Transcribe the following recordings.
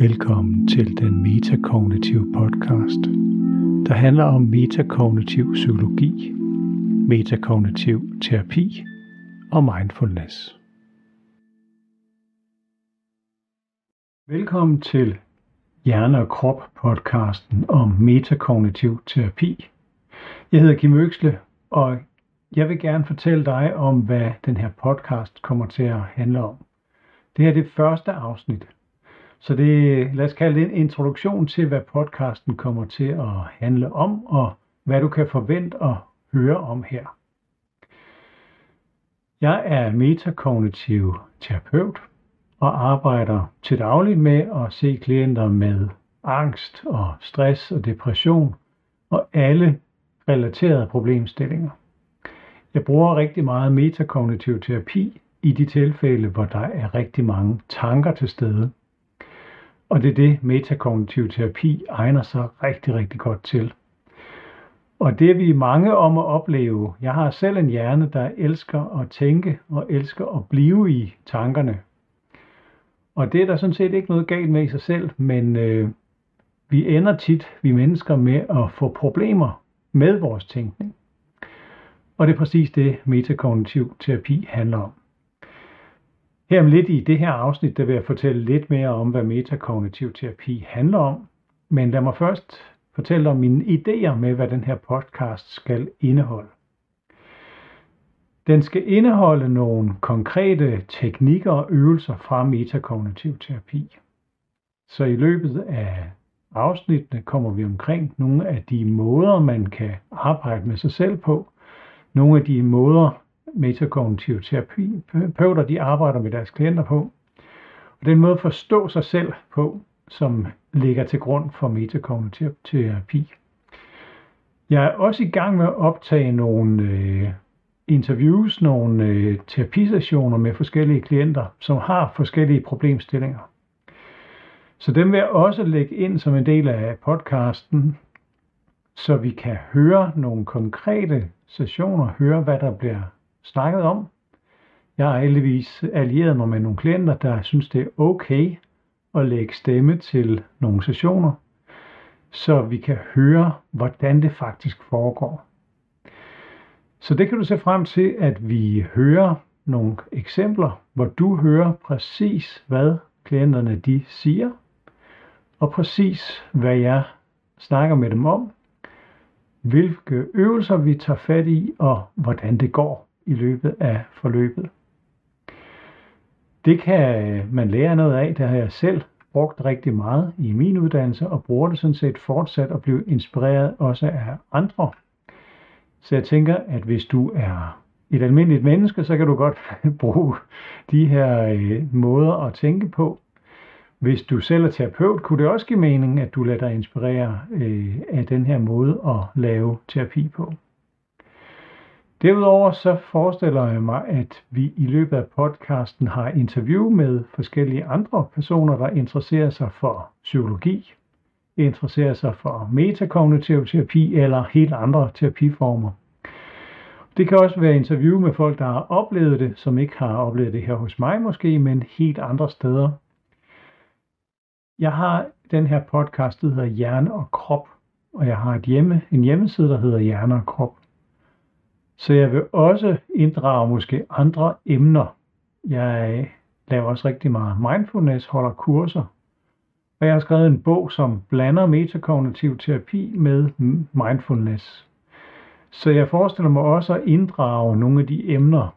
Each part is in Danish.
Velkommen til den metakognitive podcast, der handler om metakognitiv psykologi, metakognitiv terapi og mindfulness. Velkommen til Hjerne og Krop podcasten om metakognitiv terapi. Jeg hedder Kim Øksle, og jeg vil gerne fortælle dig om, hvad den her podcast kommer til at handle om. Det her er det første afsnit, så det, lad os kalde det en introduktion til, hvad podcasten kommer til at handle om, og hvad du kan forvente at høre om her. Jeg er metakognitiv terapeut og arbejder til daglig med at se klienter med angst og stress og depression og alle relaterede problemstillinger. Jeg bruger rigtig meget metakognitiv terapi i de tilfælde, hvor der er rigtig mange tanker til stede. Og det er det, metakognitiv terapi egner sig rigtig, rigtig godt til. Og det er vi mange om at opleve. Jeg har selv en hjerne, der elsker at tænke og elsker at blive i tankerne. Og det er der sådan set ikke noget galt med i sig selv, men øh, vi ender tit, vi mennesker, med at få problemer med vores tænkning. Og det er præcis det, metakognitiv terapi handler om. Her om lidt i det her afsnit, der vil jeg fortælle lidt mere om, hvad metakognitiv terapi handler om. Men lad mig først fortælle om mine idéer med, hvad den her podcast skal indeholde. Den skal indeholde nogle konkrete teknikker og øvelser fra metakognitiv terapi. Så i løbet af afsnittene kommer vi omkring nogle af de måder, man kan arbejde med sig selv på. Nogle af de måder, metakognitiv terapeuter de arbejder med deres klienter på. Og den måde at forstå sig selv på, som ligger til grund for metakognitiv terapi. Jeg er også i gang med at optage nogle øh, interviews, nogle øh, terapisessioner med forskellige klienter, som har forskellige problemstillinger. Så dem vil jeg også lægge ind som en del af podcasten, så vi kan høre nogle konkrete sessioner, høre hvad der bliver snakket om. Jeg har heldigvis allieret mig med nogle klienter, der synes, det er okay at lægge stemme til nogle sessioner, så vi kan høre, hvordan det faktisk foregår. Så det kan du se frem til, at vi hører nogle eksempler, hvor du hører præcis, hvad klienterne de siger, og præcis, hvad jeg snakker med dem om, hvilke øvelser vi tager fat i, og hvordan det går i løbet af forløbet. Det kan øh, man lære noget af, det har jeg selv brugt rigtig meget i min uddannelse, og bruger det sådan set fortsat at blive inspireret også af andre. Så jeg tænker, at hvis du er et almindeligt menneske, så kan du godt bruge de her øh, måder at tænke på. Hvis du selv er terapeut, kunne det også give mening, at du lader dig inspirere øh, af den her måde at lave terapi på. Derudover så forestiller jeg mig, at vi i løbet af podcasten har interview med forskellige andre personer, der interesserer sig for psykologi, interesserer sig for metakognitiv terapi eller helt andre terapiformer. Det kan også være interview med folk, der har oplevet det, som ikke har oplevet det her hos mig måske, men helt andre steder. Jeg har den her podcast, der hedder Hjerne og Krop, og jeg har et hjemme, en hjemmeside, der hedder Hjerne og Krop. Så jeg vil også inddrage måske andre emner. Jeg laver også rigtig meget mindfulness, holder kurser. Og jeg har skrevet en bog, som blander metakognitiv terapi med mindfulness. Så jeg forestiller mig også at inddrage nogle af de emner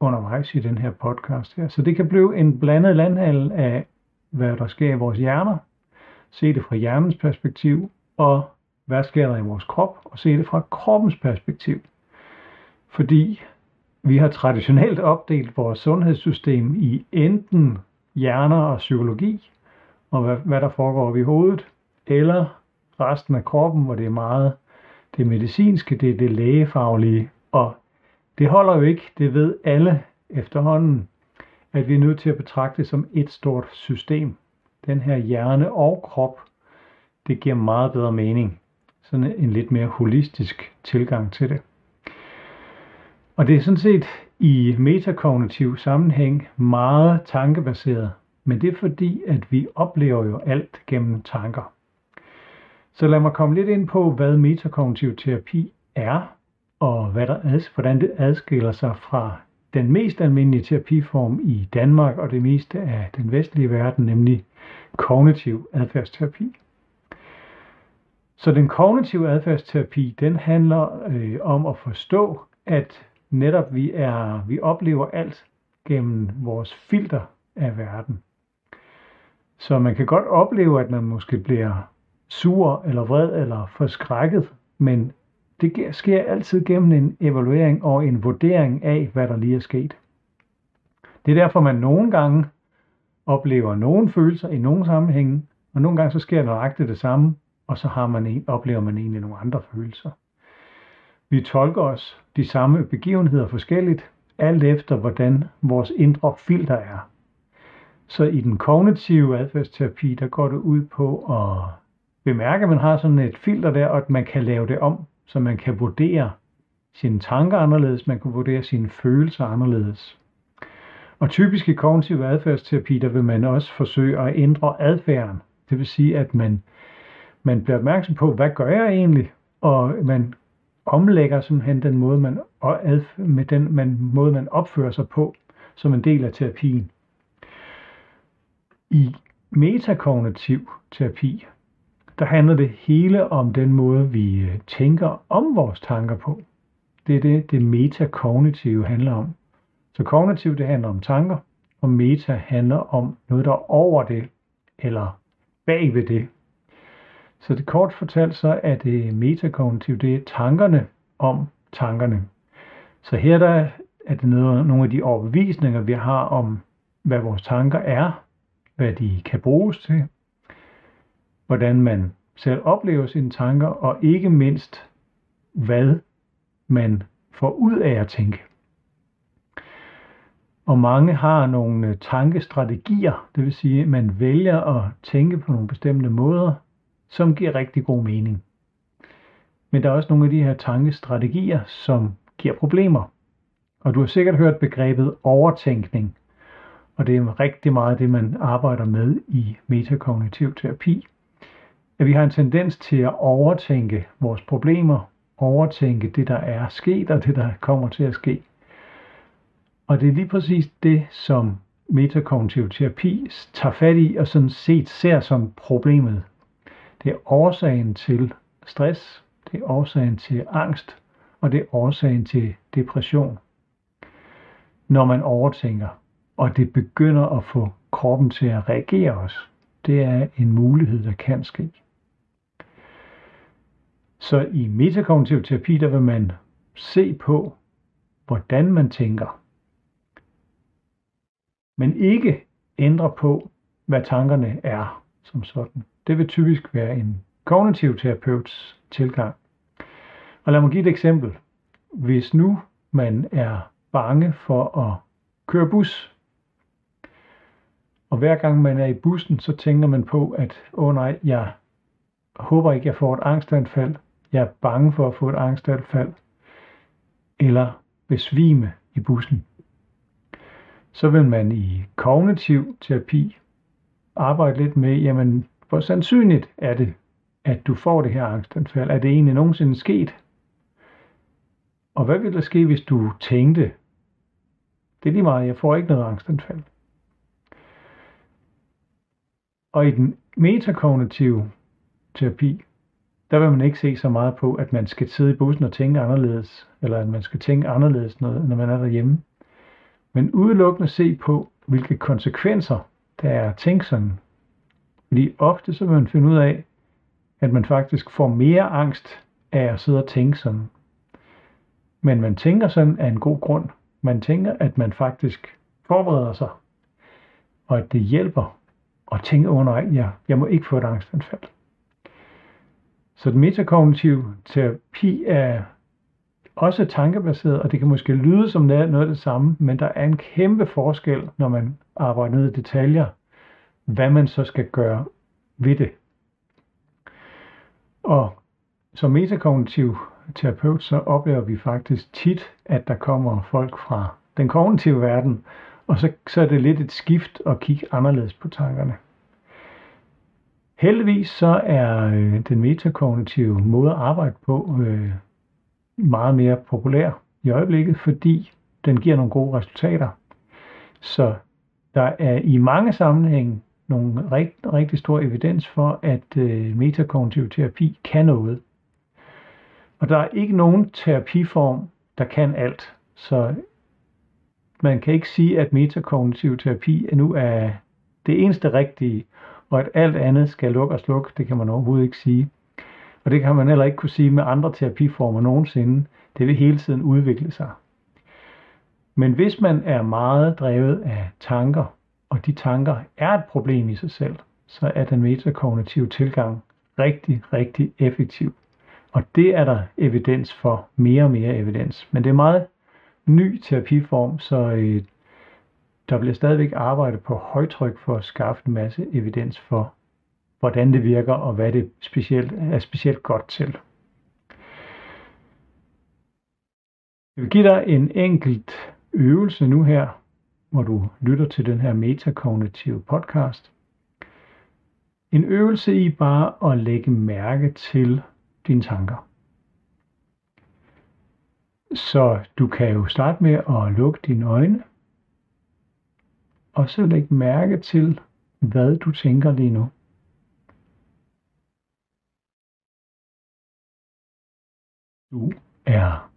undervejs i den her podcast her. Så det kan blive en blandet landhandel af, hvad der sker i vores hjerner, se det fra hjernens perspektiv, og hvad sker der i vores krop, og se det fra kroppens perspektiv fordi vi har traditionelt opdelt vores sundhedssystem i enten hjerner og psykologi, og hvad, hvad der foregår i hovedet, eller resten af kroppen, hvor det er meget det medicinske, det er det lægefaglige, og det holder jo ikke, det ved alle efterhånden, at vi er nødt til at betragte det som et stort system. Den her hjerne og krop, det giver meget bedre mening. Sådan en lidt mere holistisk tilgang til det. Og det er sådan set i metakognitiv sammenhæng meget tankebaseret. men det er fordi, at vi oplever jo alt gennem tanker. Så lad mig komme lidt ind på, hvad metakognitiv terapi er, og hvad der ads, hvordan det adskiller sig fra den mest almindelige terapiform i Danmark og det meste af den vestlige verden, nemlig kognitiv adfærdsterapi. Så den kognitive adfærdsterapi, den handler øh, om at forstå, at netop vi er, vi oplever alt gennem vores filter af verden. Så man kan godt opleve, at man måske bliver sur eller vred eller forskrækket, men det sker altid gennem en evaluering og en vurdering af, hvad der lige er sket. Det er derfor, man nogle gange oplever nogle følelser i nogle sammenhænge, og nogle gange så sker nøjagtigt det samme, og så har man en, oplever man egentlig nogle andre følelser. Vi tolker os de samme begivenheder forskelligt, alt efter hvordan vores indre filter er. Så i den kognitive adfærdsterapi, der går det ud på at bemærke, at man har sådan et filter der, og at man kan lave det om, så man kan vurdere sine tanker anderledes, man kan vurdere sine følelser anderledes. Og typisk i kognitiv adfærdsterapi, der vil man også forsøge at ændre adfærden. Det vil sige, at man, man bliver opmærksom på, hvad gør jeg egentlig? Og man omlægger simpelthen den måde, man, med den man, måde, man opfører sig på, som en del af terapien. I metakognitiv terapi, der handler det hele om den måde, vi øh, tænker om vores tanker på. Det er det, det metakognitive handler om. Så kognitiv, det handler om tanker, og meta handler om noget, der er over det, eller bag ved det. Så det kort fortalt, så er det metakognitiv, det er tankerne om tankerne. Så her der er det noget, nogle af de overbevisninger, vi har om, hvad vores tanker er, hvad de kan bruges til, hvordan man selv oplever sine tanker, og ikke mindst, hvad man får ud af at tænke. Og mange har nogle tankestrategier, det vil sige, at man vælger at tænke på nogle bestemte måder, som giver rigtig god mening. Men der er også nogle af de her tankestrategier, som giver problemer. Og du har sikkert hørt begrebet overtænkning, og det er rigtig meget det, man arbejder med i metakognitiv terapi. At vi har en tendens til at overtænke vores problemer, overtænke det, der er sket, og det, der kommer til at ske. Og det er lige præcis det, som metakognitiv terapi tager fat i og sådan set ser som problemet. Det er årsagen til stress, det er årsagen til angst, og det er årsagen til depression. Når man overtænker, og det begynder at få kroppen til at reagere også. Det er en mulighed, der kan ske. Så i metakognitiv terapi, der vil man se på, hvordan man tænker, men ikke ændre på, hvad tankerne er som sådan. Det vil typisk være en kognitiv terapeuts tilgang. Og lad mig give et eksempel. Hvis nu man er bange for at køre bus, og hver gang man er i bussen, så tænker man på, at åh oh nej, jeg håber ikke, jeg får et angstanfald. Jeg er bange for at få et angstanfald. Eller besvime i bussen. Så vil man i kognitiv terapi arbejde lidt med, jamen, hvor sandsynligt er det, at du får det her angstanfald? Er det egentlig nogensinde sket? Og hvad vil der ske, hvis du tænkte, det er lige meget, jeg får ikke noget angstanfald. Og i den metakognitive terapi, der vil man ikke se så meget på, at man skal sidde i bussen og tænke anderledes, eller at man skal tænke anderledes, når man er derhjemme. Men udelukkende se på, hvilke konsekvenser der er at tænke sådan. Fordi ofte så vil man finde ud af, at man faktisk får mere angst af at sidde og tænke sådan. Men man tænker sådan af en god grund. Man tænker, at man faktisk forbereder sig, og at det hjælper at tænke, under, at jeg, jeg må ikke få et angstanfald. Så den metakognitive terapi er også tankebaseret, og det kan måske lyde som noget af det samme, men der er en kæmpe forskel, når man arbejder ned i detaljer, hvad man så skal gøre ved det. Og som metakognitiv terapeut, så oplever vi faktisk tit, at der kommer folk fra den kognitive verden Og så, så er det lidt et skift at kigge anderledes på tankerne. Heldigvis så er øh, den metakognitive måde at arbejde på øh, meget mere populær i øjeblikket, fordi den giver nogle gode resultater. Så der er i mange sammenhænge nogle rigtig, rigtig stor evidens for, at øh, metakognitiv terapi kan noget. Og der er ikke nogen terapiform, der kan alt. Så man kan ikke sige, at metakognitiv terapi nu er det eneste rigtige, og at alt andet skal lukke og slukke, det kan man overhovedet ikke sige. Og det kan man heller ikke kunne sige med andre terapiformer nogensinde. Det vil hele tiden udvikle sig. Men hvis man er meget drevet af tanker, og de tanker er et problem i sig selv, så er den metakognitive tilgang rigtig, rigtig effektiv. Og det er der evidens for, mere og mere evidens. Men det er meget ny terapiform, så øh, der bliver stadigvæk arbejdet på højtryk for at skaffe en masse evidens for, hvordan det virker og hvad det specielt, er specielt godt til. Jeg vil give dig en enkelt øvelse nu her, hvor du lytter til den her metakognitive podcast. En øvelse i bare at lægge mærke til dine tanker. Så du kan jo starte med at lukke dine øjne, og så læg mærke til, hvad du tænker lige nu. Du er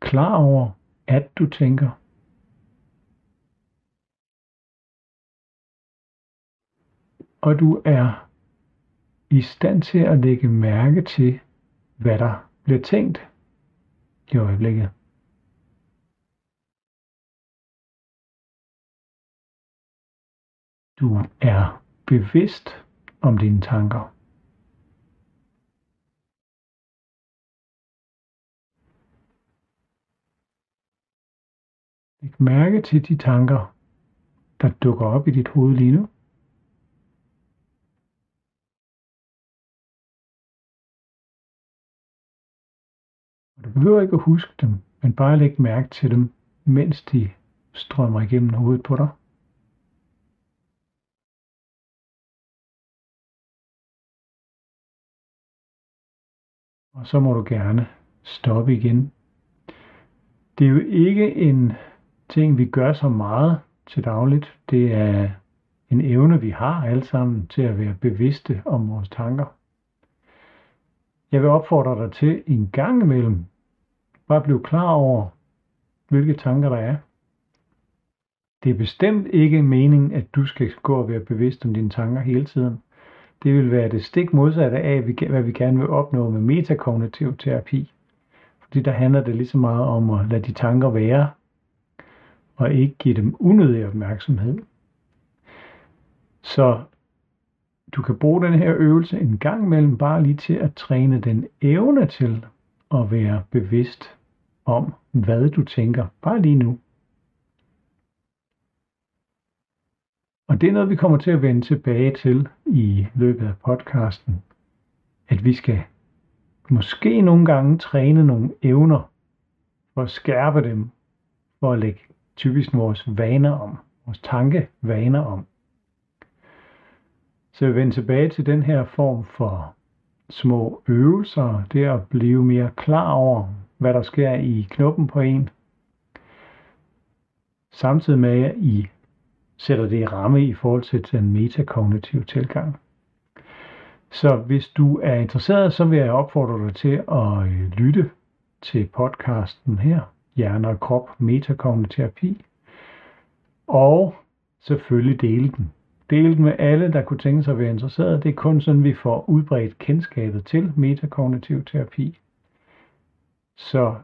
klar over, at du tænker. Og du er i stand til at lægge mærke til, hvad der bliver tænkt i øjeblikket. Du er bevidst om dine tanker. Læg mærke til de tanker, der dukker op i dit hoved lige nu. Du behøver ikke at huske dem, men bare læg mærke til dem, mens de strømmer igennem hovedet på dig. Og så må du gerne stoppe igen. Det er jo ikke en ting, vi gør så meget til dagligt. Det er en evne, vi har alle sammen til at være bevidste om vores tanker. Jeg vil opfordre dig til en gang imellem bare blive klar over, hvilke tanker der er. Det er bestemt ikke meningen, at du skal gå og være bevidst om dine tanker hele tiden. Det vil være det stik modsatte af, hvad vi gerne vil opnå med metakognitiv terapi. Fordi der handler det lige så meget om at lade de tanker være, og ikke give dem unødig opmærksomhed. Så du kan bruge den her øvelse en gang imellem bare lige til at træne den evne til at være bevidst om, hvad du tænker, bare lige nu. Og det er noget, vi kommer til at vende tilbage til i løbet af podcasten. At vi skal måske nogle gange træne nogle evner for at skærpe dem, for at lægge typisk vores vaner om, vores tankevaner om. Så jeg vender tilbage til den her form for små øvelser, det at blive mere klar over, hvad der sker i knoppen på en, samtidig med at I sætter det i ramme i forhold til den metakognitive tilgang. Så hvis du er interesseret, så vil jeg opfordre dig til at øh, lytte til podcasten her, Hjerne og Krop Metakognitiv Terapi, og selvfølgelig dele den. Del den med alle, der kunne tænke sig at være interesseret. Det er kun sådan, vi får udbredt kendskabet til metakognitiv terapi. Så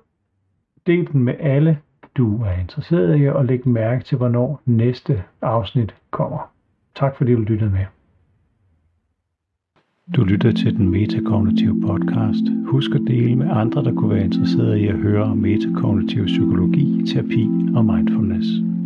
del den med alle, du er interesseret i, og læg mærke til, hvornår næste afsnit kommer. Tak fordi du lyttede med. Du lytter til den metakognitive podcast. Husk at dele med andre, der kunne være interesseret i at høre om metakognitiv psykologi, terapi og mindfulness.